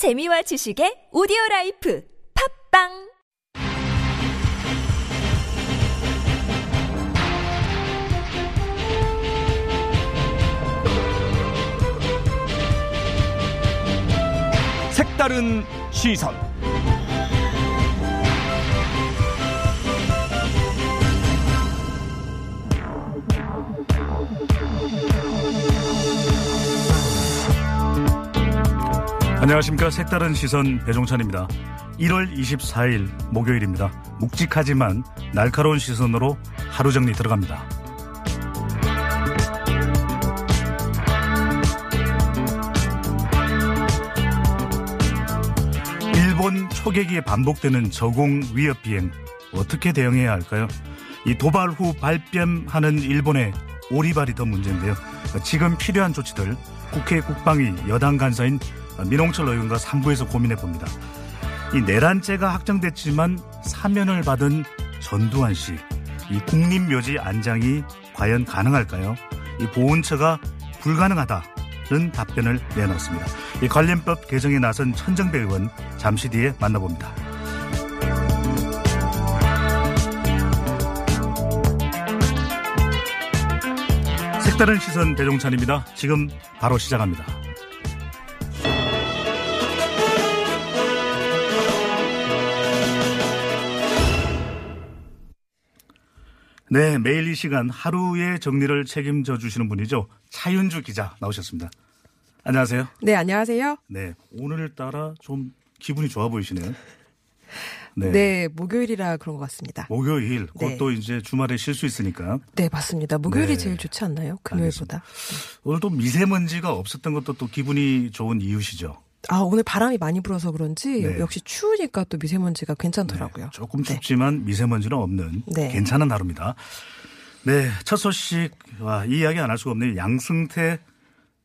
재미와 지식의 오디오 라이프 팝빵! 색다른 시선 안녕하십니까. 색다른 시선 배종찬입니다. 1월 24일 목요일입니다. 묵직하지만 날카로운 시선으로 하루 정리 들어갑니다. 일본 초계기에 반복되는 저공 위협 비행 어떻게 대응해야 할까요? 이 도발 후 발뺌하는 일본의 오리발이 더 문제인데요. 지금 필요한 조치들 국회 국방위 여당 간사인 민홍철 의원과 3부에서 고민해 봅니다. 이 내란죄가 확정됐지만 사면을 받은 전두환 씨, 이 국립묘지 안장이 과연 가능할까요? 이 보훈처가 불가능하다는 답변을 내놓습니다. 이 관련법 개정에 나선 천정배 의원 잠시 뒤에 만나봅니다. 색다른 시선 배종찬입니다. 지금 바로 시작합니다. 네, 매일 이 시간 하루의 정리를 책임져 주시는 분이죠. 차윤주 기자 나오셨습니다. 안녕하세요. 네, 안녕하세요. 네, 오늘따라 좀 기분이 좋아 보이시네요. 네. 목요일이라 그런 것 같습니다. 목요일, 네. 곧또 이제 주말에 쉴 수 있으니까. 네, 맞습니다. 목요일이 네. 제일 좋지 않나요? 금요일보다. 오늘 또 미세먼지가 없었던 것도 또 기분이 좋은 이유시죠. 아, 오늘 바람이 많이 불어서 그런지 네. 역시 추우니까 또 미세먼지가 괜찮더라고요. 조금 네. 춥지만 미세먼지는 없는 네. 괜찮은 하루입니다. 네, 첫 소식, 와, 이 이야기 안 할 수가 없네요. 양승태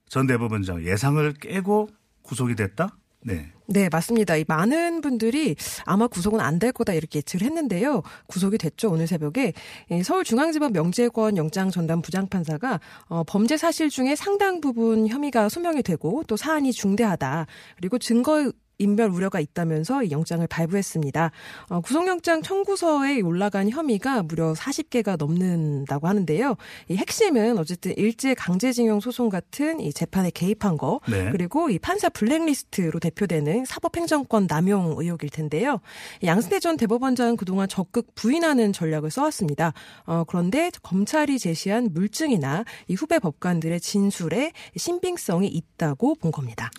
전 대법원장 예상을 깨고 구속이 됐다? 네. 네, 맞습니다. 이 많은 분들이 아마 구속은 안 될 거다 이렇게 예측을 했는데요. 구속이 됐죠. 오늘 새벽에 이 서울중앙지법 명재권 영장 전담 부장판사가 어, 범죄 사실 중에 상당 부분 혐의가 소명이 되고 또 사안이 중대하다. 그리고 증거 인멸 우려가 있다면서 이 영장을 발부했습니다. 어, 구속영장 청구서에 올라간 혐의가 무려 40개가 넘는다고 하는데요. 이 핵심은 어쨌든 일제 강제징용 소송 같은 이 재판에 개입한 거, 네. 그리고 이 판사 블랙리스트로 대표되는 사법행정권 남용 의혹일 텐데요. 이 양승태 전 대법원장은 그동안 적극 부인하는 전략을 써왔습니다. 어, 그런데 검찰이 제시한 물증이나 이 후배 법관들의 진술에 신빙성이 있다고 본 겁니다.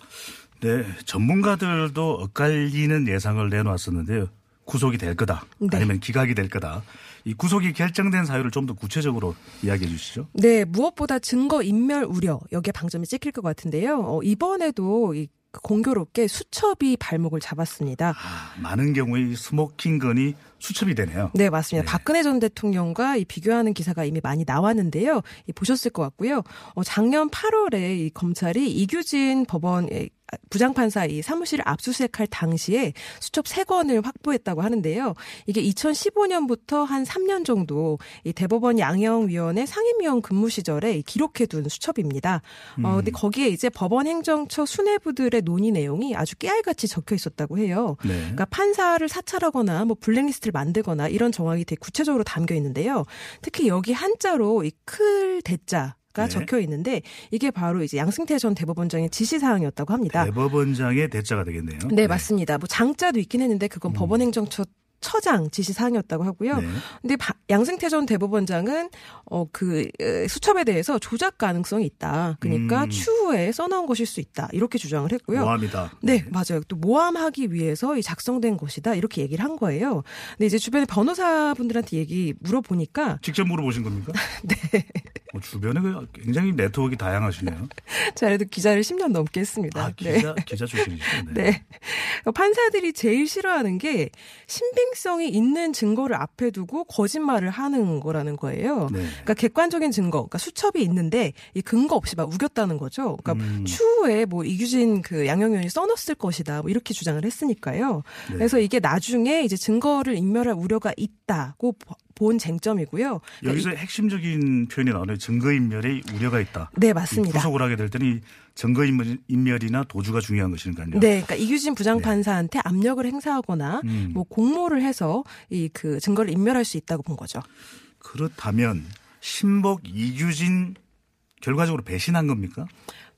네, 전문가들도 엇갈리는 예상을 내놓았었는데요. 구속이 될 거다. 네. 아니면 기각이 될 거다. 이 구속이 결정된 사유를 좀 더 구체적으로 이야기해 주시죠. 네, 무엇보다 증거 인멸 우려 여기에 방점이 찍힐 것 같은데요. 어, 이번에도 이 공교롭게 수첩이 발목을 잡았습니다. 아, 많은 경우에 이 smoking gun이 수첩이 되네요. 네, 맞습니다. 네. 박근혜 전 대통령과 이 비교하는 기사가 이미 많이 나왔는데요. 이 보셨을 것 같고요. 어, 작년 8월에 이 검찰이 이규진 법원 의 부장판사 이 사무실을 압수수색할 당시에 수첩 3권을 확보했다고 하는데요. 이게 2015년부터 한 3년 정도 이 대법원 양형위원회 상임위원 근무 시절에 기록해둔 수첩입니다. 어, 근데 거기에 이제 법원 행정처 수뇌부들의 논의 내용이 아주 깨알같이 적혀 있었다고 해요. 네. 그러니까 판사를 사찰하거나 뭐 블랙리스트를 만들거나 이런 정황이 되게 구체적으로 담겨 있는데요. 특히 여기 한자로 이 클 대자 가 네. 적혀 있는데 이게 바로 이제 양승태 전 대법원장의 지시 사항이었다고 합니다. 대법원장의 대자가 되겠네요. 네, 맞습니다. 뭐 장자도 있긴 했는데 그건 법원행정처 처장 지시 사항이었다고 하고요. 음. 네. 근데 바- 양승태 전 대법원장은 어그 수첩에 대해서 조작 가능성이 있다. 그러니까 음. 추후에 써놓은 것일 수 있다. 이렇게 주장을 했고요. 모함이다. 네, 맞아요. 또 모함하기 위해서 이 작성된 것이다. 이렇게 얘기를 한 거예요. 근데 이제 주변에 변호사분들한테 얘기 물어보니까 직접 물어보신 겁니까? 네. 주변에 그 굉장히 네트워크 다양하시네요. 자, 그래도 기자를 10년 넘게 했습니다. 아, 네. 기자, 기자 출신이시죠. 네. 네. 판사들이 제일 싫어하는 게 신빙성이 있는 증거를 앞에 두고 거짓말을 하는 거라는 거예요. 네. 그러니까 객관적인 증거, 그러니까 수첩이 있는데 이 근거 없이 막 우겼다는 거죠. 그러니까 음. 추후에 뭐 이규진 그 양형위원이 써놨을 것이다, 뭐 이렇게 주장을 했으니까요. 네. 그래서 이게 나중에 이제 증거를 인멸할 우려가 있다고 보- 본 쟁점이고요. 그러니까 여기서 핵심적인 표현이 나오네요. 증거인멸의 우려가 있다. 네, 맞습니다. 구속을 하게 될 때는 증거인멸이나 도주가 중요한 것이니까요. 네, 그러니까 이규진 부장판사한테 압력을 행사하거나 음. 뭐 공모를 해서 이 그 증거를 인멸할 수 있다고 본 거죠. 그렇다면 신복 이규진 결과적으로 배신한 겁니까?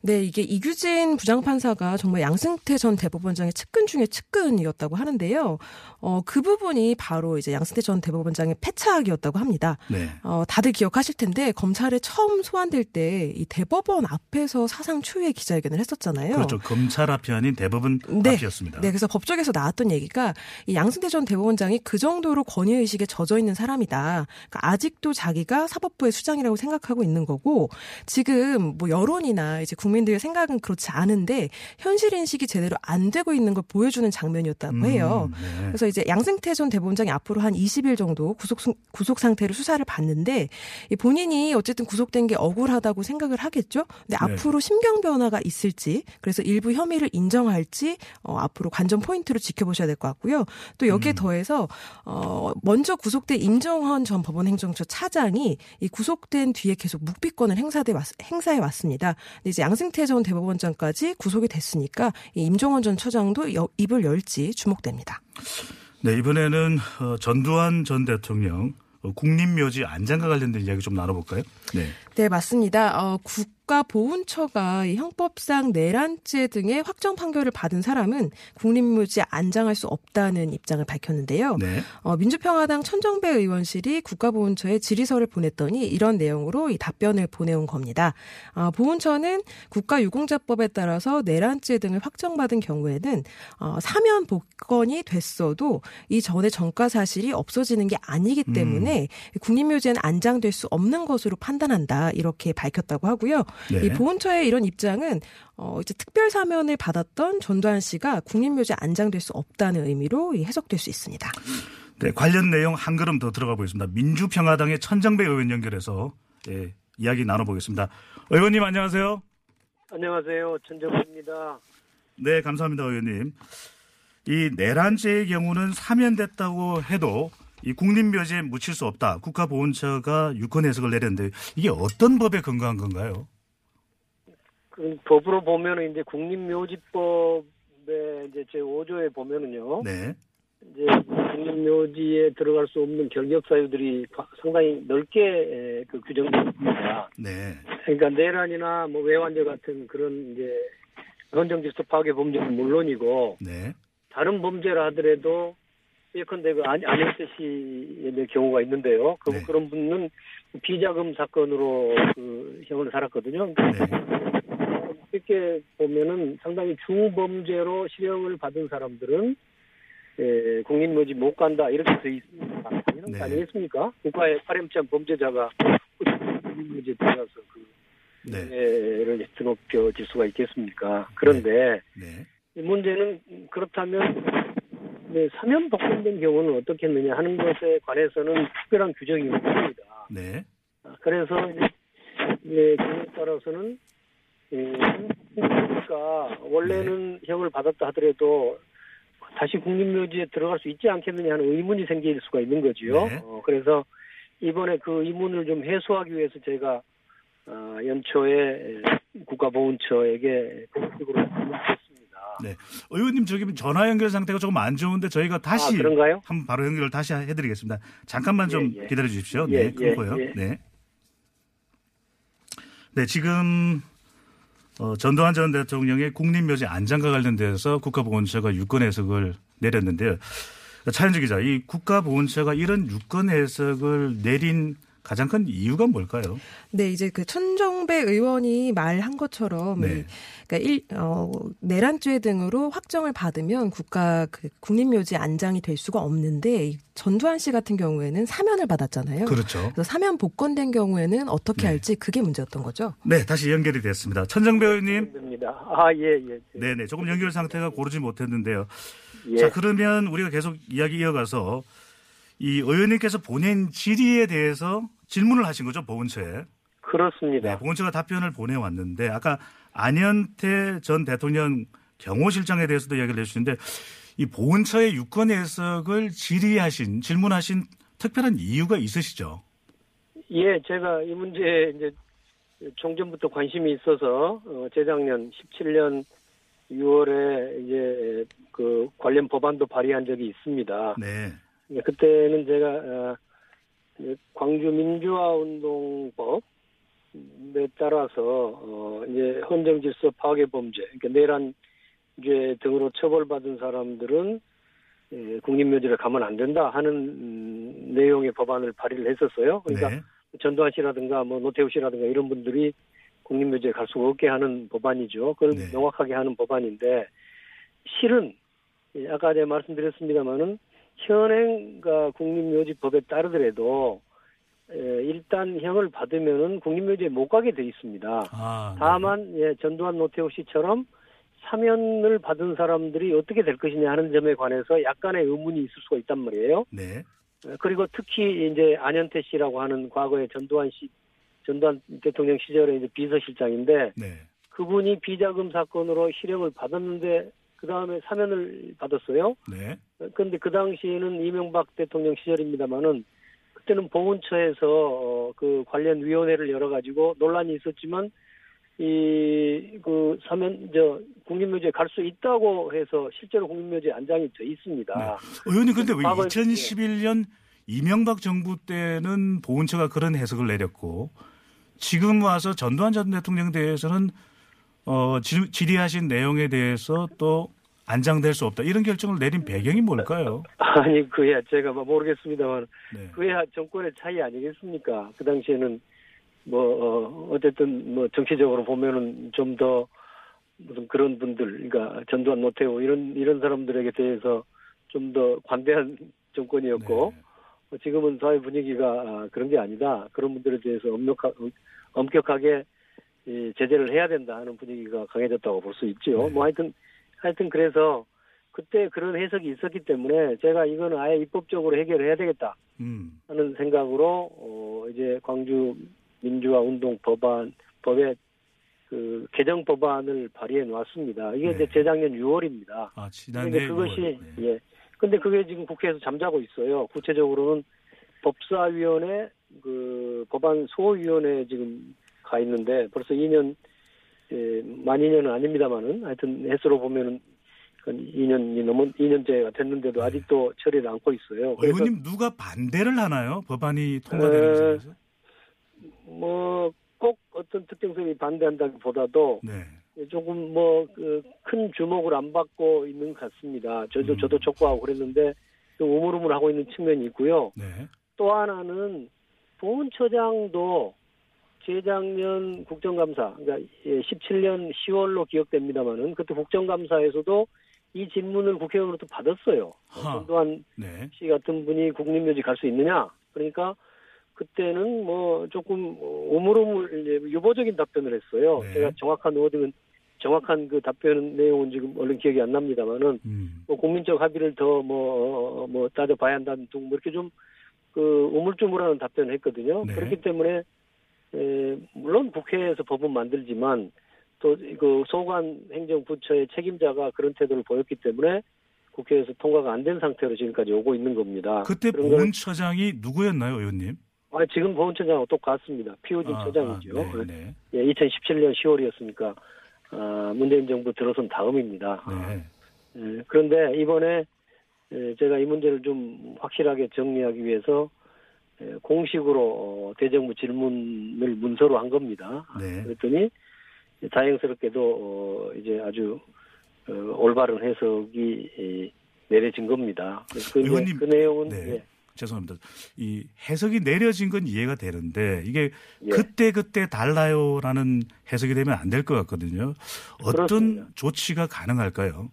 네, 이게 이규진 부장판사가 정말 양승태 전 대법원장의 측근 중에 측근이었다고 하는데요. 어, 그 부분이 바로 이제 양승태 전 대법원장의 패착이었다고 합니다. 네. 어, 다들 기억하실 텐데 검찰에 처음 소환될 때 이 대법원 앞에서 사상 초유의 기자회견을 했었잖아요. 그렇죠. 검찰 앞이 아닌 대법원 네. 앞이었습니다. 네, 그래서 법조계에서 나왔던 얘기가 이 양승태 전 대법원장이 그 정도로 권위 의식에 젖어 있는 사람이다. 그러니까 아직도 자기가 사법부의 수장이라고 생각하고 있는 거고 지금 뭐 여론이나 이제 국 민들의 생각은 그렇지 않은데 현실 인식이 제대로 안 되고 있는 걸 보여주는 장면이었다고 해요. 음, 네. 그래서 이제 양승태 전 대법원장이 앞으로 한 20일 정도 구속 구속 상태로 수사를 받는데 이 본인이 어쨌든 구속된 게 억울하다고 생각을 하겠죠. 근데 네. 앞으로 심경 변화가 있을지 그래서 일부 혐의를 인정할지 어, 앞으로 관전 포인트로 지켜보셔야 될 것 같고요. 또 여기에 음. 더해서 어, 먼저 구속된 임정헌 전 법원행정처 차장이 이 구속된 뒤에 계속 묵비권을 행사돼 왔, 행사해 왔습니다. 근데 이제 양 승태 전 대법원장까지 구속이 됐으니까 이 임정헌 전 처장도 여- 입을 열지 주목됩니다. 네, 이번에는 어, 전두환 전 대통령 어, 국립묘지 안장과 관련된 이야기 좀 나눠볼까요? 네. 네, 맞습니다. 어, 국 가보훈처가 이 형법상 내란죄 등의 확정 판결을 받은 사람은 국립묘지에 안장할 수 없다는 입장을 밝혔는데요. 네. 어, 민주평화당 천정배 의원실이 국가보훈처에 질의서를 보냈더니 이런 내용으로 이 답변을 보내온 겁니다. 아, 보훈처는 국가유공자법에 따라서 내란죄 등을 확정받은 경우에는 어, 사면 복권이 됐어도 이 전에 전과 사실이 없어지는 게 아니기 때문에 국립묘지에는 안장될 수 없는 것으로 판단한다 이렇게 밝혔다고 하고요. 네. 이 보훈처의 이런 입장은 어, 이제 특별 사면을 받았던 전두환 씨가 국립묘지에 안장될 수 없다는 의미로 이 해석될 수 있습니다. 네, 관련 내용 한 걸음 더 들어가 보겠습니다. 민주평화당의 천정배 의원 연결해서 예, 이야기 나눠보겠습니다. 의원님 안녕하세요. 안녕하세요. 천정입니다. 네, 감사합니다, 의원님. 이 내란죄의 경우는 사면됐다고 해도 이 국립묘지에 묻힐 수 없다. 국가보훈처가 유권 해석을 내렸는데 이게 어떤 법에 근거한 건가요? 그 법으로 보면은 이제 국립묘지법에 이제 제 5조에 보면은요. 네. 이제 국립묘지에 들어갈 수 없는 결격 사유들이 가- 상당히 넓게 에, 그 규정되어 있습니다. 네. 그러니까 내란이나 뭐 외환죄 같은 그런 이제 헌정 질서 파괴 범죄는 물론이고 네. 다른 범죄라 하더라도 예컨대 그 안- 안현태 씨의 경우가 있는데요. 그, 네. 그런 분은 비자금 사건으로 그 형을 살았거든요. 네. 이렇게 보면은 상당히 중범죄로 실형을 받은 사람들은 예, 국립묘지 못 간다 이렇게 돼 있습니다. 당연한 네. 거 아니겠습니까? 국가의 파렴치한 범죄자가 국립묘지에 들어가서 그 네. 를 드높여질 수가 있겠습니까? 그런데 네. 이 문제는 그렇다면 네, 사면 복권된 경우는 어떻게 했느냐 하는 것에 관해서는 특별한 규정이 없습니다. 네. 아, 그래서 이제 예, 그에 따라서는 예, 그러니까 원래는 형을 받았다 하더라도 다시 국립묘지에 들어갈 수 있지 않겠느냐 하는 의문이 생길 수가 있는 거지요. 네. 어, 그래서 이번에 그 의문을 좀 해소하기 위해서 제가 어, 연초에 국가보훈처에게 공식으로 했습니다. 네. 의원님 저기 전화 연결 상태가 조금 안 좋은데 저희가 다시 아, 그런가요? 한번 바로 연결을 다시 해드리겠습니다. 잠깐만 좀 예, 예. 기다려 주십시오. 예, 네, 예, 끊고요. 예. 네. 네, 지금 어, 전두환 전 대통령의 국립묘지 안장과 관련돼서 국가보훈처가 유권 해석을 내렸는데요. 차현주 기자, 이 국가보훈처가 이런 유권 해석을 내린 가장 큰 이유가 뭘까요? 네, 이제 그 천정배 의원이 말한 것처럼 네. 이, 그러니까 일, 어, 내란죄 등으로 확정을 받으면 국가 그 국립묘지 안장이 될 수가 없는데 이 전두환 씨 같은 경우에는 사면을 받았잖아요. 그렇죠. 그래서 사면 복권된 경우에는 어떻게 네. 할지 그게 문제였던 거죠. 네, 다시 연결이 됐습니다. 천정배 의원님. 됩니다. 아, 예, 예. 네 네. 조금 연결 상태가 고르지 못했는데요. 예. 자, 그러면 우리가 계속 이야기 이어가서 이 의원님께서 보낸 질의에 대해서 질문을 하신 거죠, 보훈처에. 그렇습니다. 네, 보훈처가 답변을 보내왔는데 아까 안현태 전 대통령 경호실장에 대해서도 이야기를 해주시는데 이 보훈처의 유권 해석을 질의하신, 질문하신 특별한 이유가 있으시죠? 예, 제가 이 문제에 이제 종전부터 관심이 있어서 어, 재작년 17년 6월에 이제 그 관련 법안도 발의한 적이 있습니다. 네. 예, 그때는 제가 어, 광주 민주화 운동법 에 따라서 어, 이제 헌정 질서 파괴 범죄, 그러니까 내란죄 등으로 처벌받은 사람들은 예, 국립묘지를 가면 안 된다 하는 음, 내용의 법안을 발의를 했었어요. 그러니까 네. 전두환 씨라든가 뭐 노태우 씨라든가 이런 분들이 국립묘지에 갈 수가 없게 하는 법안이죠. 그걸 네. 명확하게 하는 법안인데 실은 예, 아까 제가 말씀드렸습니다마는 현행가 국립묘지법에 따르더라도 에, 일단 형을 받으면은 국립묘지에 못 가게 돼 있습니다. 아, 네. 다만 예, 전두환 노태우 씨처럼 사면을 받은 사람들이 어떻게 될 것이냐 하는 점에 관해서 약간의 의문이 있을 수가 있단 말이에요. 네. 어, 그리고 특히 이제 안현태 씨라고 하는 과거에 전두환 씨, 전두환 대통령 시절에 이제 비서실장인데 네. 그분이 비자금 사건으로 실형을 받았는데 그 다음에 사면을 받았어요. 네. 그런데 그 당시에는 이명박 대통령 시절입니다만은 그때는 보훈처에서 어, 그 관련 위원회를 열어가지고 논란이 있었지만 이 그 사면 저 국립묘지에 갈 수 있다고 해서 실제로 국립묘지에 안장이 돼 있습니다. 네. 의원님 근데 왜 과거에- 2011년 이명박 정부 때는 보훈처가 그런 해석을 내렸고 지금 와서 전두환 전 대통령 대해서는 어 질, 질의하신 내용에 대해서 또 안장될 수 없다 이런 결정을 내린 배경이 뭘까요? 아니 그야 제가 뭐 모르겠습니다만 네. 그야 정권의 차이 아니겠습니까? 그 당시에는 뭐 어, 어쨌든 뭐 정치적으로 보면은 좀 더 무슨 그런 분들, 그러니까 전두환 노태우 이런 이런 사람들에게 대해서 좀 더 관대한 정권이었고 네. 어, 지금은 사회 분위기가 아, 그런 게 아니다. 그런 분들에 대해서 엄격하, 엄격하게 이, 제재를 해야 된다 하는 분위기가 강해졌다고 볼 수 있지요. 네. 뭐 하여튼 하여튼 그래서 그때 그런 해석이 있었기 때문에 제가 이거는 아예 입법적으로 해결해야 되겠다 음. 하는 생각으로 어 이제 광주 민주화 운동 법안 법의 그 개정 법안을 발의해 놨습니다. 이게 네. 이제 재작년 6월입니다. 아 지난해 그것이 6월. 네. 예. 근데 그게 지금 국회에서 잠자고 있어요. 구체적으로는 법사위원회 그 법안 소위원회 지금 가 있는데 벌써 2년 예, 만 2년은 아닙니다만은 하여튼 횟수로 보면은 한 2년이 넘은 2년째가 됐는데도 네. 아직도 처리를 않고 있어요. 의원님 누가 반대를 하나요? 법안이 통과되는 에, 과정에서? 뭐 꼭 어떤 특정성이 반대한다기보다도 네. 조금 뭐 큰 주목을 안 받고 있는 것 같습니다. 저도 음. 저도 촉구하고 그랬는데 좀 우물우물 하고 있는 측면이 있고요. 네. 또 하나는 보훈처장도 재작년 국정감사, 그러니까 17년 10월로 기억됩니다만은 그때 국정감사에서도 이 질문을 국회의원으로부터 받았어요. 하. 전두환 네. 씨 같은 분이 국립묘지 갈 수 있느냐? 그러니까 그때는 뭐 조금 오물오물 이제 유보적인 답변을 했어요. 네. 제가 정확한 워딩은 정확한 그 답변 내용은 지금 얼른 기억이 안 납니다만은 음. 뭐 국민적 합의를 더뭐뭐 따져봐야 한다는 등 뭐 이렇게 좀그 우물쭈물하는 답변을 했거든요. 네. 그렇기 때문에 에, 물론 국회에서 법은 만들지만 또 그 소관 행정부처의 책임자가 그런 태도를 보였기 때문에 국회에서 통과가 안 된 상태로 지금까지 오고 있는 겁니다. 그때 보훈처장이 누구였나요, 의원님? 아, 지금 보훈처장하고 똑같습니다. 피오진 아, 처장이죠. 아, 네, 네. 예, 2017년 10월이었으니까 아, 문재인 정부 들어선 다음입니다. 네. 예, 그런데 이번에 예, 제가 이 문제를 좀 확실하게 정리하기 위해서 예, 공식으로 어, 대정부 질문을 문서로 한 겁니다. 네. 그랬더니 다행스럽게도 어, 이제 아주 어, 올바른 해석이 이, 내려진 겁니다. 그, 의원님, 그 내용은 네. 예, 죄송합니다. 이 해석이 내려진 건 이해가 되는데 이게 예. 그때 그때 달라요라는 해석이 되면 안 될 것 같거든요. 어떤 그렇습니다. 조치가 가능할까요?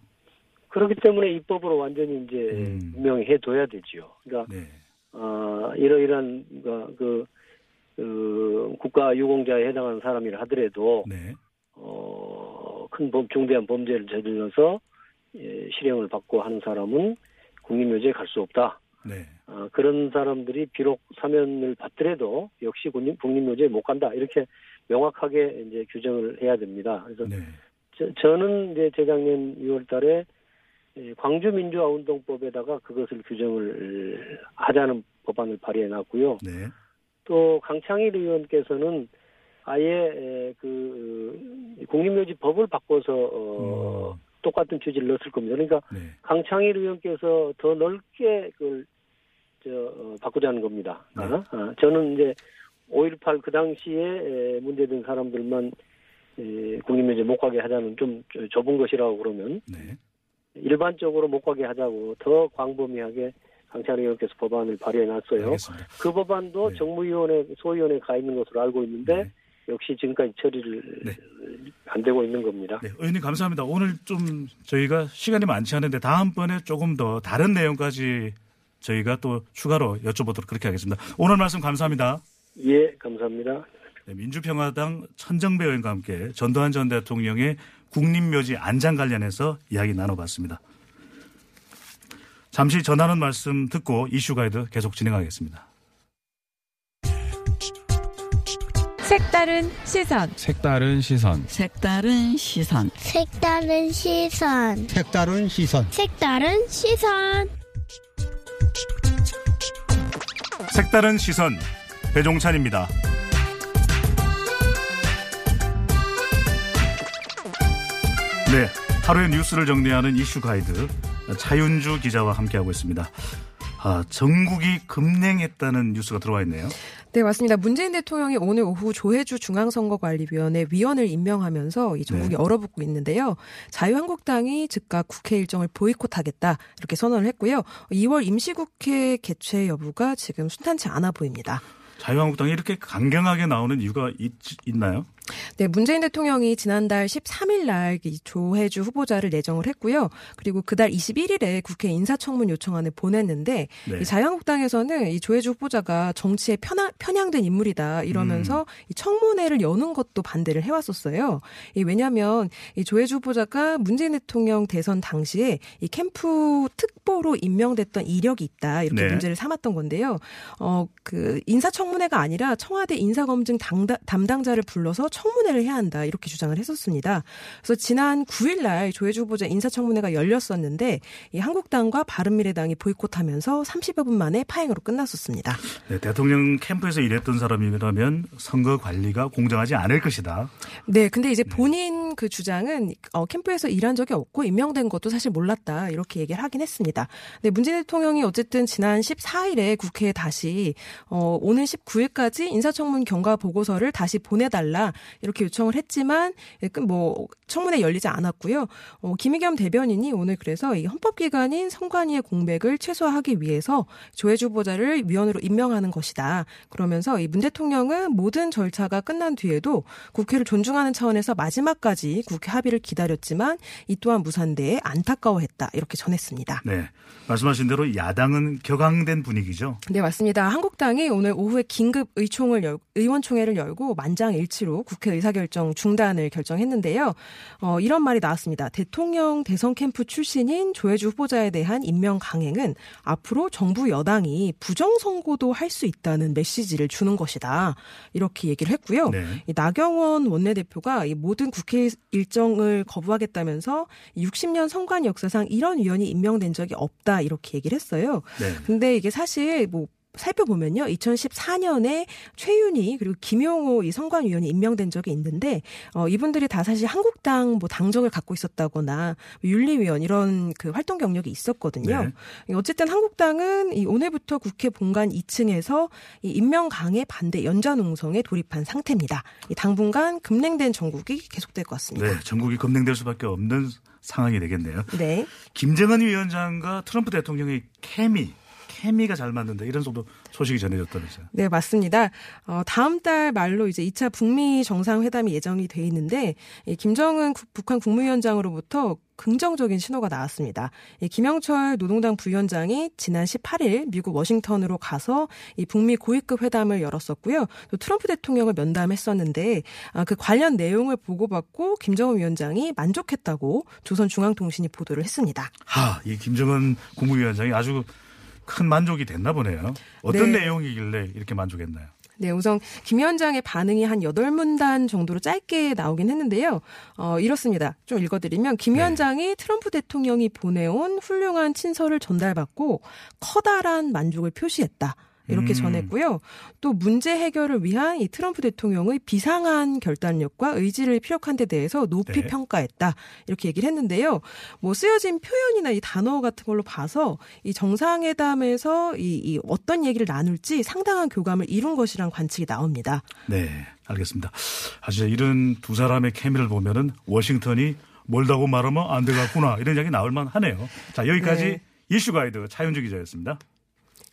그렇기 때문에 입법으로 완전히 이제 음. 분명히 해둬야 되지요. 그러니까 네. 어, 이러이러한 그, 그, 그 국가 유공자에 해당하는 사람이라 하더라도 네. 어, 큰 범, 중대한 범죄를 저질러서 예, 실형을 받고 하는 사람은 국립묘지에 갈 수 없다. 네. 어, 그런 사람들이 비록 사면을 받더라도 역시 국립, 국립묘지에 못 간다. 이렇게 명확하게 이제 규정을 해야 됩니다. 그래서 네. 저, 저는 이제 재작년 6월 달에 예, 광주민주화운동법에다가 그것을 규정을 하자는 법안을 발의해 놨고요. 네. 또 강창일 의원께서는 아예 에, 그 국립묘지 법을 바꿔서 어, 음. 똑같은 취지를 넣었을 겁니다. 그러니까 네. 강창일 의원께서 더 넓게 그걸 저 어, 바꾸자는 겁니다. 네. 아, 아, 저는 이제 5.18 그 당시에 에, 문제된 사람들만 에, 국립묘지 못 가게 하자는 좀 저- 좁은 것이라고 그러면 네. 일반적으로 못 가게 하자고 더 광범위하게 강창일 의원께서 법안을 발의해 놨어요. 그 법안도 네. 정무위원회 소위원회에 가 있는 것으로 알고 있는데 네. 역시 지금까지 처리를 네. 안 되고 있는 겁니다. 네, 의원님 감사합니다. 오늘 좀 저희가 시간이 많지 않은데 다음번에 조금 더 다른 내용까지 저희가 또 추가로 여쭤보도록 그렇게 하겠습니다. 오늘 말씀 감사합니다. 예, 감사합니다. 네, 민주평화당 천정배 의원과 함께 전두환 전 대통령의 국립묘지 안장 관련해서 이야기 나눠봤습니다. 잠시 전하는 말씀 듣고 이슈 가이드 계속 진행하겠습니다. 색다른 시선. 색다른 시선. 색다른 시선. 색다른 시선. 색다른 시선. 색다른 시선. 색다른 시선. 배종찬입니다. 네, 하루의 뉴스를 정리하는 이슈 가이드 차윤주 기자와 함께하고 있습니다. 아, 전국이 급냉했다는 뉴스가 들어와 있네요. 네, 맞습니다. 문재인 대통령이 오늘 오후 조혜주 중앙선거관리위원회 위원을 임명하면서 이 전국이 네. 얼어붙고 있는데요. 자유한국당이 즉각 국회 일정을 보이콧하겠다 이렇게 선언을 했고요. 2월 임시국회 개최 여부가 지금 순탄치 않아 보입니다. 자유한국당이 이렇게 강경하게 나오는 이유가 있, 있나요? 네, 문재인 대통령이 지난달 13일 날이 조혜주 후보자를 내정을 했고요. 그리고 그달 21일에 국회 인사청문 요청안을 보냈는데 네. 이 자유한국당에서는 이 조혜주 후보자가 정치에 편하, 편향된 인물이다 이러면서 음. 이 청문회를 여는 것도 반대를 해왔었어요. 이 왜냐하면 이 조혜주 후보자가 문재인 대통령 대선 당시에 이 캠프 특보로 임명됐던 이력이 있다 이렇게 네. 문제를 삼았던 건데요. 어 그 인사청문회가 아니라 청와대 인사검증 담당자를 불러서 청문회를 해야 한다 이렇게 주장을 했었습니다. 그래서 지난 9일 날 조혜주 후보자 인사청문회가 열렸었는데 이 한국당과 바른미래당이 보이콧하면서 30여 분 만에 파행으로 끝났었습니다. 네, 대통령 캠프에서 일했던 사람이라면 선거 관리가 공정하지 않을 것이다. 네, 근데 이제 본인 그 주장은 어, 캠프에서 일한 적이 없고 임명된 것도 사실 몰랐다 이렇게 얘기를 하긴 했습니다. 네, 문재인 대통령이 어쨌든 지난 14일에 국회에 다시 어, 오는 19일까지 인사청문 경과 보고서를 다시 보내달라 이렇게 요청을 했지만 예, 끝- 뭐 청문회 열리지 않았고요. 어, 김의겸 대변인이 오늘 그래서 이 헌법기관인 선관위의 공백을 최소화하기 위해서 조혜주 후보자를 위원으로 임명하는 것이다. 그러면서 이 문 대통령은 모든 절차가 끝난 뒤에도 국회를 존중하는 차원에서 마지막까지 국회 합의를 기다렸지만 이 또한 무산되에 안타까워했다. 이렇게 전했습니다. 네. 말씀하신 대로 야당은 격앙된 분위기죠. 네, 맞습니다. 한국당이 오늘 오후에 긴급 의총을 열, 의원총회를 열고 만장일치로 국회 의사결정 중단을 결정했는데요. 어, 이런 말이 나왔습니다. 대통령 대선 캠프 출신인 조혜주 후보자에 대한 임명 강행은 앞으로 정부 여당이 부정선거도 할 수 있다는 메시지를 주는 것이다. 이렇게 얘기를 했고요. 네. 이 나경원 원내대표가 이 모든 국회 일정을 거부하겠다면서 60년 선관 역사상 이런 위원이 임명된 적이 없다 이렇게 얘기를 했어요. 네. 근데 이게 사실 뭐 살펴보면요. 2014년에 최윤희 그리고 김용호 이 선관위원이 임명된 적이 있는데 어 이분들이 다 사실 한국당 뭐 당적을 갖고 있었다거나 윤리위원 이런 그 활동 경력이 있었거든요. 어쨌든 한국당은 이 오늘부터 국회 본관 2층에서 이 임명 강행 반대 연좌 농성에 돌입한 상태입니다. 이 당분간 급냉된 전국이 계속될 것 같습니다. 네. 전국이 급냉될 수밖에 없는 상황이 되겠네요. 네. 김정은 위원장과 트럼프 대통령의 케미, 케미가 잘 맞는다 이런 정도 소식이 전해졌다면서요. 네, 맞습니다. 어, 다음 달 말로 이제 2차 북미 정상회담이 예정이 돼 있는데 이 김정은 국- 북한 국무위원장으로부터 긍정적인 신호가 나왔습니다. 이 김영철 노동당 부위원장이 지난 18일 미국 워싱턴으로 가서 이 북미 고위급 회담을 열었었고요. 또 트럼프 대통령을 면담했었는데 아, 그 관련 내용을 보고받고 김정은 위원장이 만족했다고 조선중앙통신이 보도를 했습니다. 하, 이 김정은 국무위원장이 아주 큰 만족이 됐나 보네요. 어떤 네. 내용이길래 이렇게 만족했나요? 네, 우선 김 위원장의 반응이 한 8문단 정도로 짧게 나오긴 했는데요. 어, 이렇습니다. 좀 읽어드리면 김 네. 위원장이 트럼프 대통령이 보내온 훌륭한 친서를 전달받고 커다란 만족을 표시했다. 이렇게 음. 전했고요. 또 문제 해결을 위한 이 트럼프 대통령의 비상한 결단력과 의지를 피력한 데 대해서 높이 네. 평가했다. 이렇게 얘기를 했는데요. 뭐 쓰여진 표현이나 이 단어 같은 걸로 봐서 이 정상회담에서 이, 이 어떤 얘기를 나눌지 상당한 교감을 이룬 것이란 관측이 나옵니다. 네, 알겠습니다. 사실 이런 두 사람의 케미를 보면은 워싱턴이 멀다고 말하면 안 되겠구나 이런 이야기 나올 만하네요. 자 여기까지 네. 이슈 가이드 차윤주 기자였습니다.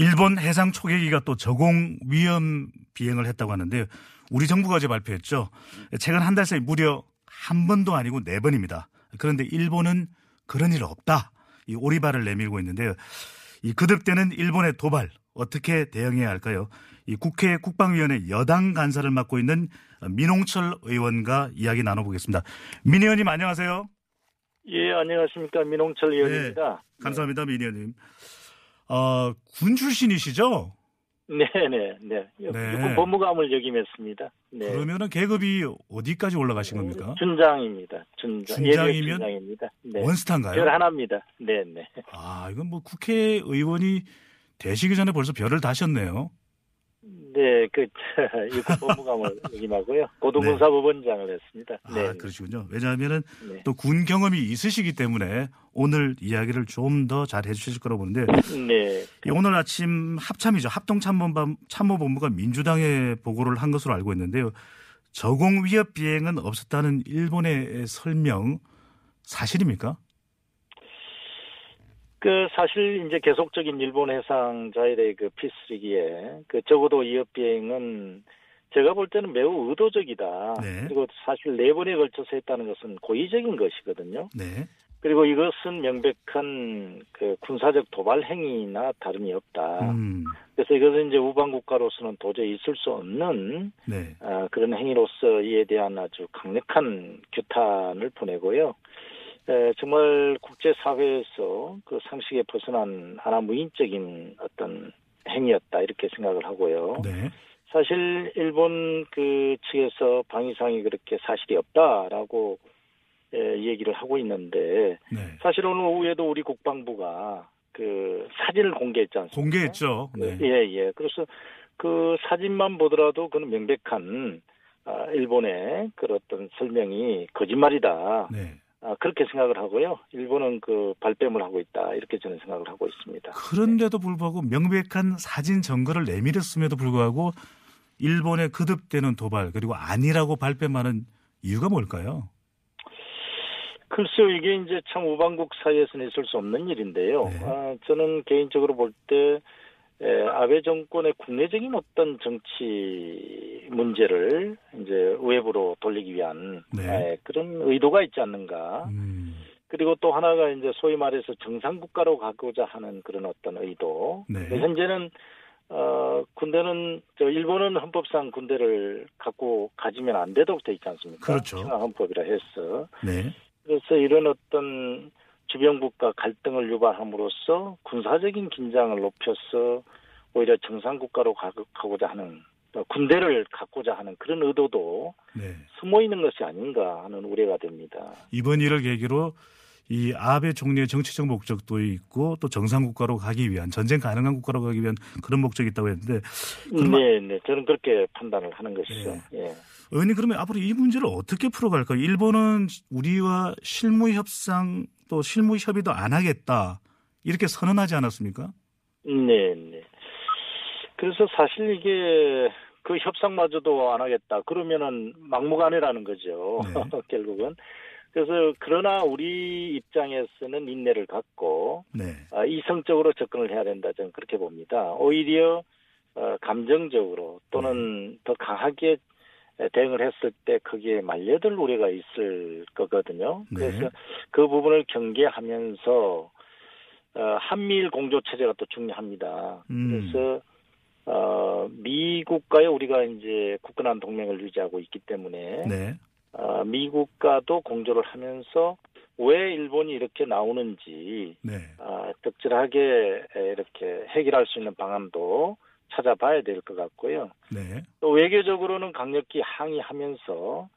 일본 해상 초계기가 또 저공 위험 비행을 했다고 하는데요. 우리 정부가 어제 발표했죠. 최근 한 달 사이 무려 한 번도 아니고 네 번입니다. 그런데 일본은 그런 일 없다. 이 오리발을 내밀고 있는데요. 이 거듭되는 일본의 도발 어떻게 대응해야 할까요? 이 국회 국방위원회 여당 간사를 맡고 있는 민홍철 의원과 이야기 나눠보겠습니다. 민 의원님 안녕하세요. 예, 안녕하십니까. 민홍철 의원입니다. 감사합니다, 민 의원님. 어, 군 출신이시죠? 네, 네, 네. 네. 육군 법무감을 역임했습니다. 네. 그러면은 계급이 어디까지 올라가신 겁니까? 준장입니다. 준장. 준장이면 준장입니다. 네. 원스타인가요? 별 하나입니다. 네, 네. 아, 이건 뭐 국회의원이 되시기 전에 벌써 별을 다셨네요. 네, 그 육군 법무감을 역임하고요. 고등군사법원장을 했습니다. 네. 아, 그러시군요. 왜냐하면은 네. 또군 경험이 있으시기 때문에 오늘 이야기를 좀 더 잘 해주실 거라고 보는데 네. 이 오늘 아침 합참이죠. 합동참모본- 참모본부가 민주당에 보고를 한 것으로 알고 있는데요. 저공 위협 비행은 없었다는 일본의 설명 사실입니까? 그 사실 이제 계속적인 일본 해상자일의 그 피스리기에 그 적어도 이업 비행은 제가 볼 때는 매우 의도적이다. 네. 그리고 사실 네 번에 걸쳐서 했다는 것은 고의적인 것이거든요. 네. 그리고 이것은 명백한 그 군사적 도발 행위나 다름이 없다. 음, 그래서 이것은 이제 우방 국가로서는 도저히 있을 수 없는 네. 아, 그런 행위로서 이에 대한 아주 강력한 규탄을 보내고요. 에, 정말 국제사회에서 그 상식에 벗어난 하나 무인적인 어떤 행위였다 이렇게 생각을 하고요. 네. 사실 일본 그 측에서 방위상이 그렇게 사실이 없다라고 에, 얘기를 하고 있는데 네. 사실 오늘 오후에도 우리 국방부가 그 사진을 공개했지 않습니까? 공개했죠. 네. 예, 예. 그래서 그 사진만 보더라도 그는 명백한 아, 일본의 그런 어떤 설명이 거짓말이다. 네. 아, 그렇게 생각을 하고요. 일본은 그 발뺌을 하고 있다. 이렇게 저는 생각을 하고 있습니다. 그런데도 불구하고 명백한 사진 증거를 내밀었음에도 불구하고 일본의 거듭되는 도발 그리고 아니라고 발뺌하는 이유가 뭘까요? 글쎄요, 이게 이제 참 우방국 사이에서는 있을 수 없는 일인데요. 네. 아, 저는 개인적으로 볼 때, 에, 아베 정권의 국내적인 어떤 정치 문제를 이제 외부로 돌리기 위한 네. 에, 그런 의도가 있지 않는가. 음, 그리고 또 하나가 이제 소위 말해서 정상 국가로 가고자 하는 그런 어떤 의도. 네. 현재는 어 군대는 저 일본은 헌법상 군대를 갖고 가지면 안 되도록 돼 있지 않습니까? 그렇죠. 헌법이라 해서 네. 그래서 이런 어떤 주변국가 갈등을 유발함으로써 군사적인 긴장을 높여서 오히려 정상국가로 가- 가고자 하는 어, 군대를 갖고자 하는 그런 의도도 네. 숨어 있는 것이 아닌가 하는 우려가 됩니다. 이번 일을 계기로 이 아베 총리의 정치적 목적도 있고 또 정상국가로 가기 위한 전쟁 가능한 국가로 가기 위한 그런 목적이 있다고 했는데 네, 네. 저는 그렇게 판단을 하는 것이죠. 예. 의원님 그러면 앞으로 이 문제를 어떻게 풀어갈까요? 일본은 우리와 실무 협상 또 실무 협의도 안 하겠다 이렇게 선언하지 않았습니까? 네, 네. 그래서 사실 이게 그 협상마저도 안 하겠다. 그러면은 막무가내라는 거죠. 네. 결국은. 그래서 그러나 우리 입장에서는 인내를 갖고 네. 아, 이성적으로 접근을 해야 된다. 저는 그렇게 봅니다. 오히려 어, 감정적으로 또는 더 강하게 대응을 했을 때 거기에 말려들 우려가 있을 거거든요. 네. 그래서 그 부분을 경계하면서 어, 한미일 공조 체제가 또 중요합니다. 음. 그래서 어, 미국과의 우리가 이제 굳건한 동맹을 유지하고 있기 때문에 네. 어, 미국과도 공조를 하면서 왜 일본이 이렇게 나오는지 네. 어, 적절하게 이렇게 해결할 수 있는 방안도 찾아봐야 될 것 같고요. 네. 또 외교적으로는 강력히 항의하면서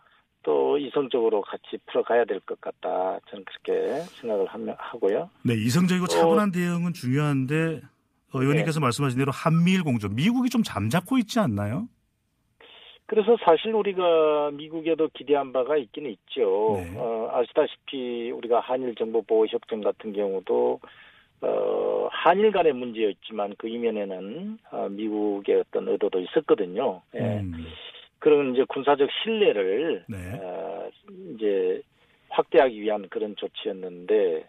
또 이성적으로 같이 풀어가야 될 것 같다. 저는 그렇게 생각을 하고요. 네, 이성적이고 차분한 대응은 중요한데 어, 의원님께서 네. 말씀하신 대로 한미일 공조, 미국이 좀 잠잡고 있지 않나요? 그래서 사실 우리가 미국에도 기대한 바가 있기는 있죠. 네. 어, 아시다시피 우리가 한일 정보 보호 협정 같은 경우도 어, 한일 간의 문제였지만 그 이면에는 어, 미국의 어떤 의도도 있었거든요. 예. 음, 그런 이제 군사적 신뢰를 네. 어, 이제 확대하기 위한 그런 조치였는데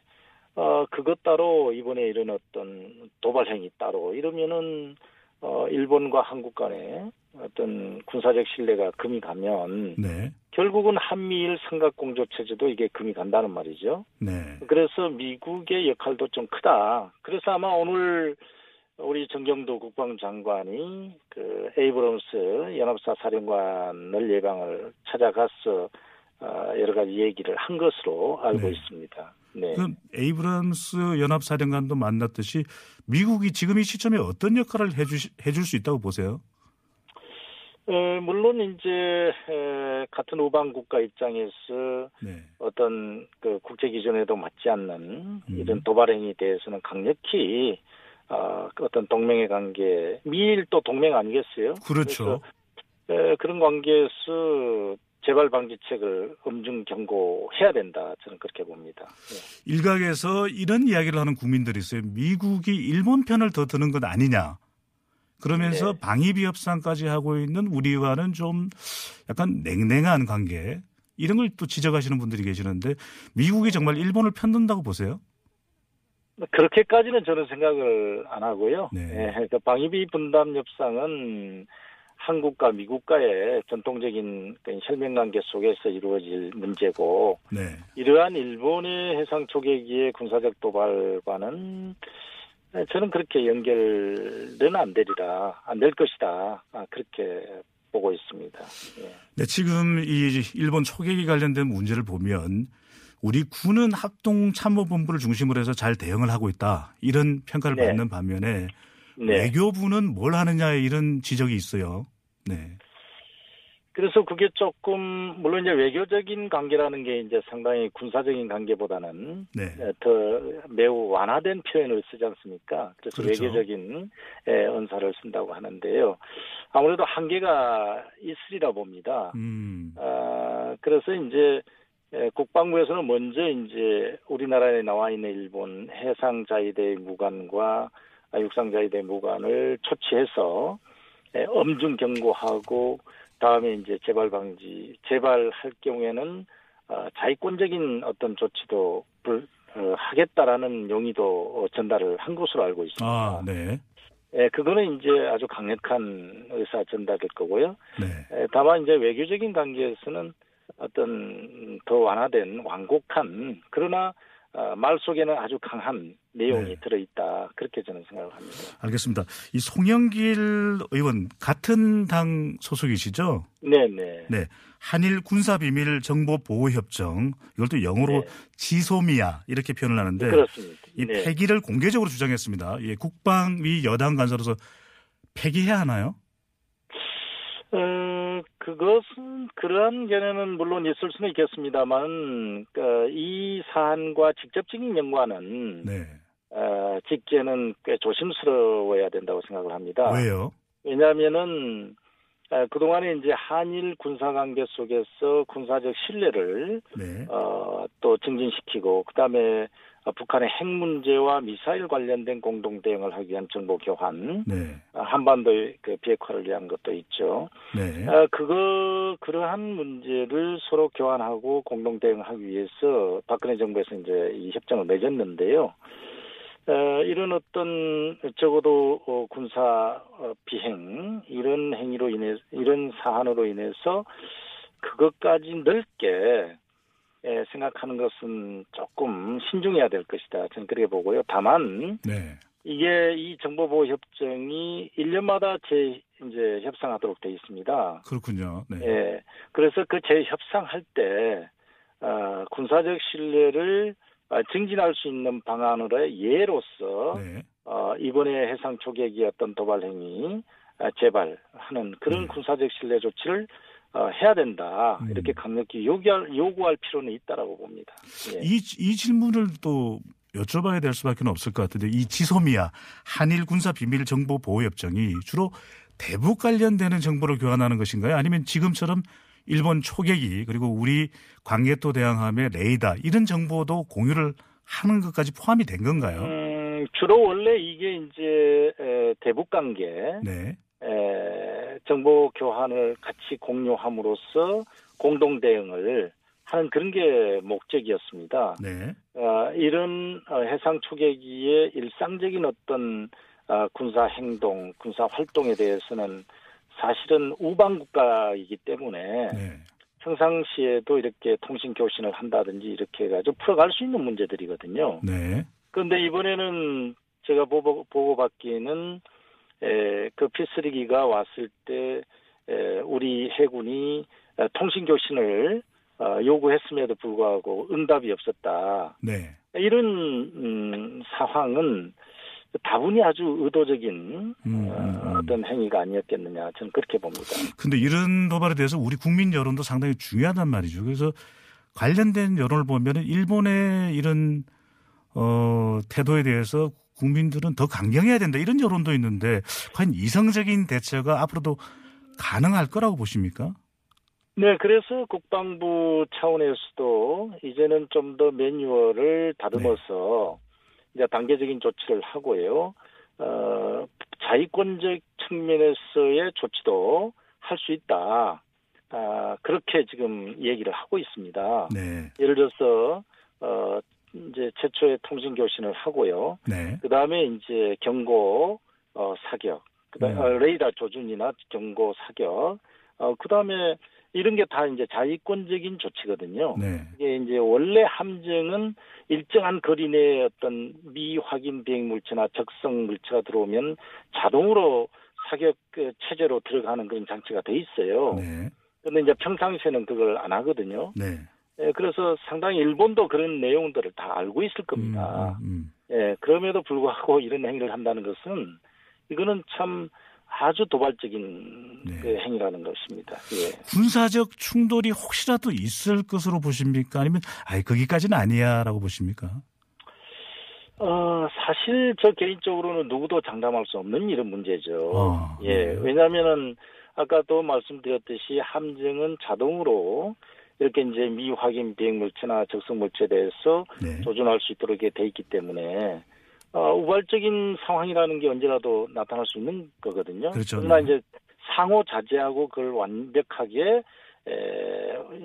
어, 그것 따로 이번에 이런 어떤 도발 행위 따로 이러면은 어, 일본과 한국 간에 어떤 군사적 신뢰가 금이 가면 네. 결국은 한미일 삼각공조 체제도 이게 금이 간다는 말이죠. 네. 그래서 미국의 역할도 좀 크다. 그래서 아마 오늘 우리 정경도 국방장관이 그 에이브럼스 연합사 사령관을 예방을 찾아가서 어, 여러 가지 얘기를 한 것으로 알고 네. 있습니다. 네. 그 에이브람스 연합사령관도 만났듯이 미국이 지금 이 시점에 어떤 역할을 해주 해줄 수 있다고 보세요? 어, 물론 이제 에, 같은 우방 국가 입장에서 네. 어떤 그 국제 기준에도 맞지 않는 음. 이런 도발 행위에 대해서는 강력히 어, 그 어떤 동맹의 관계 미일 또 동맹 아니겠어요? 그렇죠. 그래서, 에, 그런 관계에서 재발 방지책을 엄중 경고해야 된다. 저는 그렇게 봅니다. 네. 일각에서 이런 이야기를 하는 국민들이 있어요. 미국이 일본 편을 더 드는 것 아니냐. 그러면서 네. 방위비 협상까지 하고 있는 우리와는 좀 약간 냉랭한 관계 이런 걸 또 지적하시는 분들이 계시는데 미국이 정말 일본을 편든다고 보세요? 그렇게까지는 저는 생각을 안 하고요. 네. 예, 그 방위비 분담 협상은 한국과 미국과의 전통적인 그 혈맹 관계 속에서 이루어질 문제고 네. 이러한 일본의 해상 초계기의 군사적 도발과는 저는 그렇게 연결은 안 되리라 안 될 것이다 아, 그렇게 보고 있습니다. 예. 네, 지금 이 일본 초계기 관련된 문제를 보면 우리 군은 합동 참모본부를 중심으로 해서 잘 대응을 하고 있다. 이런 평가를 네. 받는 반면에 네. 외교부는 뭘 하느냐 이런 지적이 있어요. 네. 그래서 그게 조금 물론 이제 외교적인 관계라는 게 이제 상당히 군사적인 관계보다는 네. 에, 더 매우 완화된 표현을 쓰지 않습니까? 그래서 그렇죠. 외교적인 에, 언사를 쓴다고 하는데요. 아무래도 한계가 있으리라 봅니다. 음. 아, 그래서 이제 에, 국방부에서는 먼저 이제 우리나라에 나와 있는 일본 해상자위대 무관과 아, 육상자위대 무관을 초치해서 에, 엄중 경고하고 다음에 이제 재발 방지 재발할 경우에는 어, 자위권적인 어떤 조치도 불, 어, 하겠다라는 용의도 어, 전달을 한 것으로 알고 있습니다. 아, 네. 예, 그거는 이제 아주 강력한 의사 전달일 거고요. 네. 에, 다만 이제 외교적인 관계에서는 어떤 더 완화된 완곡한 그러나 어, 말 속에는 아주 강한 내용이 네. 들어있다 그렇게 저는 생각을 합니다. 알겠습니다. 이 송영길 의원 같은 당 소속이시죠? 네네. 네. 한일 군사 비밀 정보 보호 협정 이걸 또 영어로 네. 지소미아 이렇게 표현을 하는데 그렇습니다. 이 네. 폐기를 공개적으로 주장했습니다. 예, 국방위 여당 간사로서 폐기해야 하나요? 어, 그것은 그러한 견해는 물론 있을 수는 있겠습니다만 그, 이 사안과 직접적인 연관은 네. 어, 직계는 꽤 조심스러워야 된다고 생각을 합니다. 왜요? 왜냐하면은 어, 그동안에 이제 한일 군사 관계 속에서 군사적 신뢰를 네. 어, 또 증진시키고 그다음에 어, 북한의 핵 문제와 미사일 관련된 공동 대응을 하기 위한 정보 교환, 네. 어, 한반도의 그 비핵화를 위한 것도 있죠. 네. 어, 그거 그러한 문제를 서로 교환하고 공동 대응하기 위해서 박근혜 정부에서 이제 이 협정을 맺었는데요. 어, 이런 어떤 적어도 어, 군사 어, 비행 이런 행위로 인해 이런 사안으로 인해서 그것까지 넓게 에, 생각하는 것은 조금 신중해야 될 것이다. 저는 그렇게 보고요. 다만 네. 이게 이 정보보호 협정이 1년마다 재 이제 협상하도록 돼 있습니다. 그렇군요. 네. 예. 그래서 그 재협상할 때 어, 군사적 신뢰를 어, 증진할 수 있는 방안으로의 예로서 네. 어, 이번에 해상 초계기였던 도발 행위 어, 재발하는 그런 네. 군사적 신뢰 조치를 어, 해야 된다 음. 이렇게 강력히 요구할 요구할 필요는 있다라고 봅니다. 예. 이, 이 질문을 또 여쭤봐야 될 수밖에 없을 것 같은데 이 지소미아 한일 군사 비밀 정보 보호 협정이 주로 대북 관련되는 정보를 교환하는 것인가요? 아니면 지금처럼 일본 초계기 그리고 우리 광개토 대항함의 레이더 이런 정보도 공유를 하는 것까지 포함이 된 건가요? 음, 주로 원래 이게 이제 에, 대북 관계 네. 에, 정보 교환을 같이 공유함으로써 공동 대응을 하는 그런 게 목적이었습니다. 네. 어, 이런 어, 해상 초계기의 일상적인 어떤 어, 군사 행동, 군사 활동에 대해서는 사실은 우방 국가이기 때문에 네. 평상시에도 이렇게 통신 교신을 한다든지 이렇게 해가지고 풀어갈 수 있는 문제들이거든요. 네. 그런데 이번에는 제가 보고, 보고 받기는 에, 그 P3기가 왔을 때 에, 우리 해군이 에, 통신 교신을 어, 요구했음에도 불구하고 응답이 없었다. 네. 이런 음, 상황은 다분히 아주 의도적인 음, 어, 음, 음. 어떤 행위가 아니었겠느냐 저는 그렇게 봅니다. 근데 이런 도발에 대해서 우리 국민 여론도 상당히 중요하단 말이죠. 그래서 관련된 여론을 보면은 일본의 이런 어 태도에 대해서 국민들은 더 강경해야 된다 이런 여론도 있는데 과연 이성적인 대처가 앞으로도 가능할 거라고 보십니까? 네, 그래서 국방부 차원에서도 이제는 좀 더 매뉴얼을 다듬어서 이제 단계적인 조치를 하고요. 어, 자위권적 측면에서의 조치도 할 수 있다. 아, 그렇게 지금 얘기를 하고 있습니다. 네. 예를 들어서 어, 이제 최초의 통신 교신을 하고요. 네. 그 다음에 이제 경고 어, 사격, 그다음 네. 어, 레이더 조준이나 경고 사격, 어, 그 다음에 이런 게 다 이제 자위권적인 조치거든요. 네. 이게 이제 원래 함정은 일정한 거리 내에 어떤 미확인 비행 물체나 적성 물체가 들어오면 자동으로 사격 그 체제로 들어가는 그런 장치가 돼 있어요. 네. 그런데 이제 평상시에는 그걸 안 하거든요. 네. 예, 그래서 상당히 일본도 그런 내용들을 다 알고 있을 겁니다. 음, 음, 예, 그럼에도 불구하고 이런 행위를 한다는 것은 이거는 참 아주 도발적인 네. 그 행위라는 것입니다. 예. 군사적 충돌이 혹시라도 있을 것으로 보십니까? 아니면 아이 거기까지는 아니야라고 보십니까? 어, 사실 저 개인적으로는 누구도 장담할 수 없는 이런 문제죠. 아, 예, 네. 왜냐하면은 아까도 말씀드렸듯이 함정은 자동으로 이렇게 이제 미확인 비행 물체나 적성 물체에 대해서 네. 조준할 수 있도록 이렇게 돼 있기 때문에 어, 우발적인 상황이라는 게 언제라도 나타날 수 있는 거거든요. 그렇죠. 그러나 네. 이제 상호 자제하고 그걸 완벽하게 에,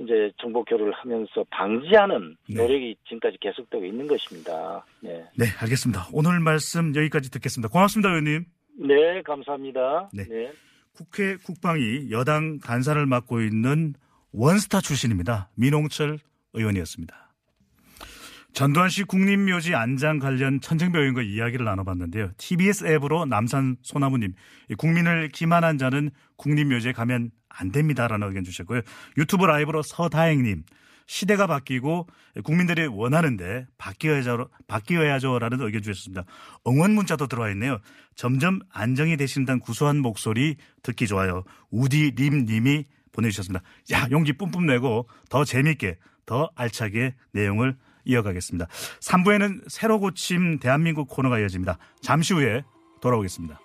이제 정보 교류를 하면서 방지하는 네. 노력이 지금까지 계속되고 있는 것입니다. 네. 네, 알겠습니다. 오늘 말씀 여기까지 듣겠습니다. 고맙습니다, 의원님. 네, 감사합니다. 네. 네. 국회 국방위 여당 간사를 맡고 있는 원스타 출신입니다. 민홍철 의원이었습니다. 전두환 씨 국립묘지 안장 관련 천정배 의원과 이야기를 나눠봤는데요. TBS 앱으로 남산 소나무님, 이 국민을 기만한 자는 국립묘지에 가면 안 됩니다라는 의견 주셨고요. 유튜브 라이브로 서다행님, 시대가 바뀌고 국민들이 원하는데 바뀌어야죠, 바뀌어야죠라는 의견 주셨습니다. 응원 문자도 들어와 있네요. 점점 안정이 되신다는 구수한 목소리 듣기 좋아요. 우디 림 님이 보내주셨습니다. 야, 용기 뿜뿜 내고 더 재밌게, 더 알차게 내용을 이어가겠습니다. 3부에는 새로 고침 대한민국 코너가 이어집니다. 잠시 후에 돌아오겠습니다.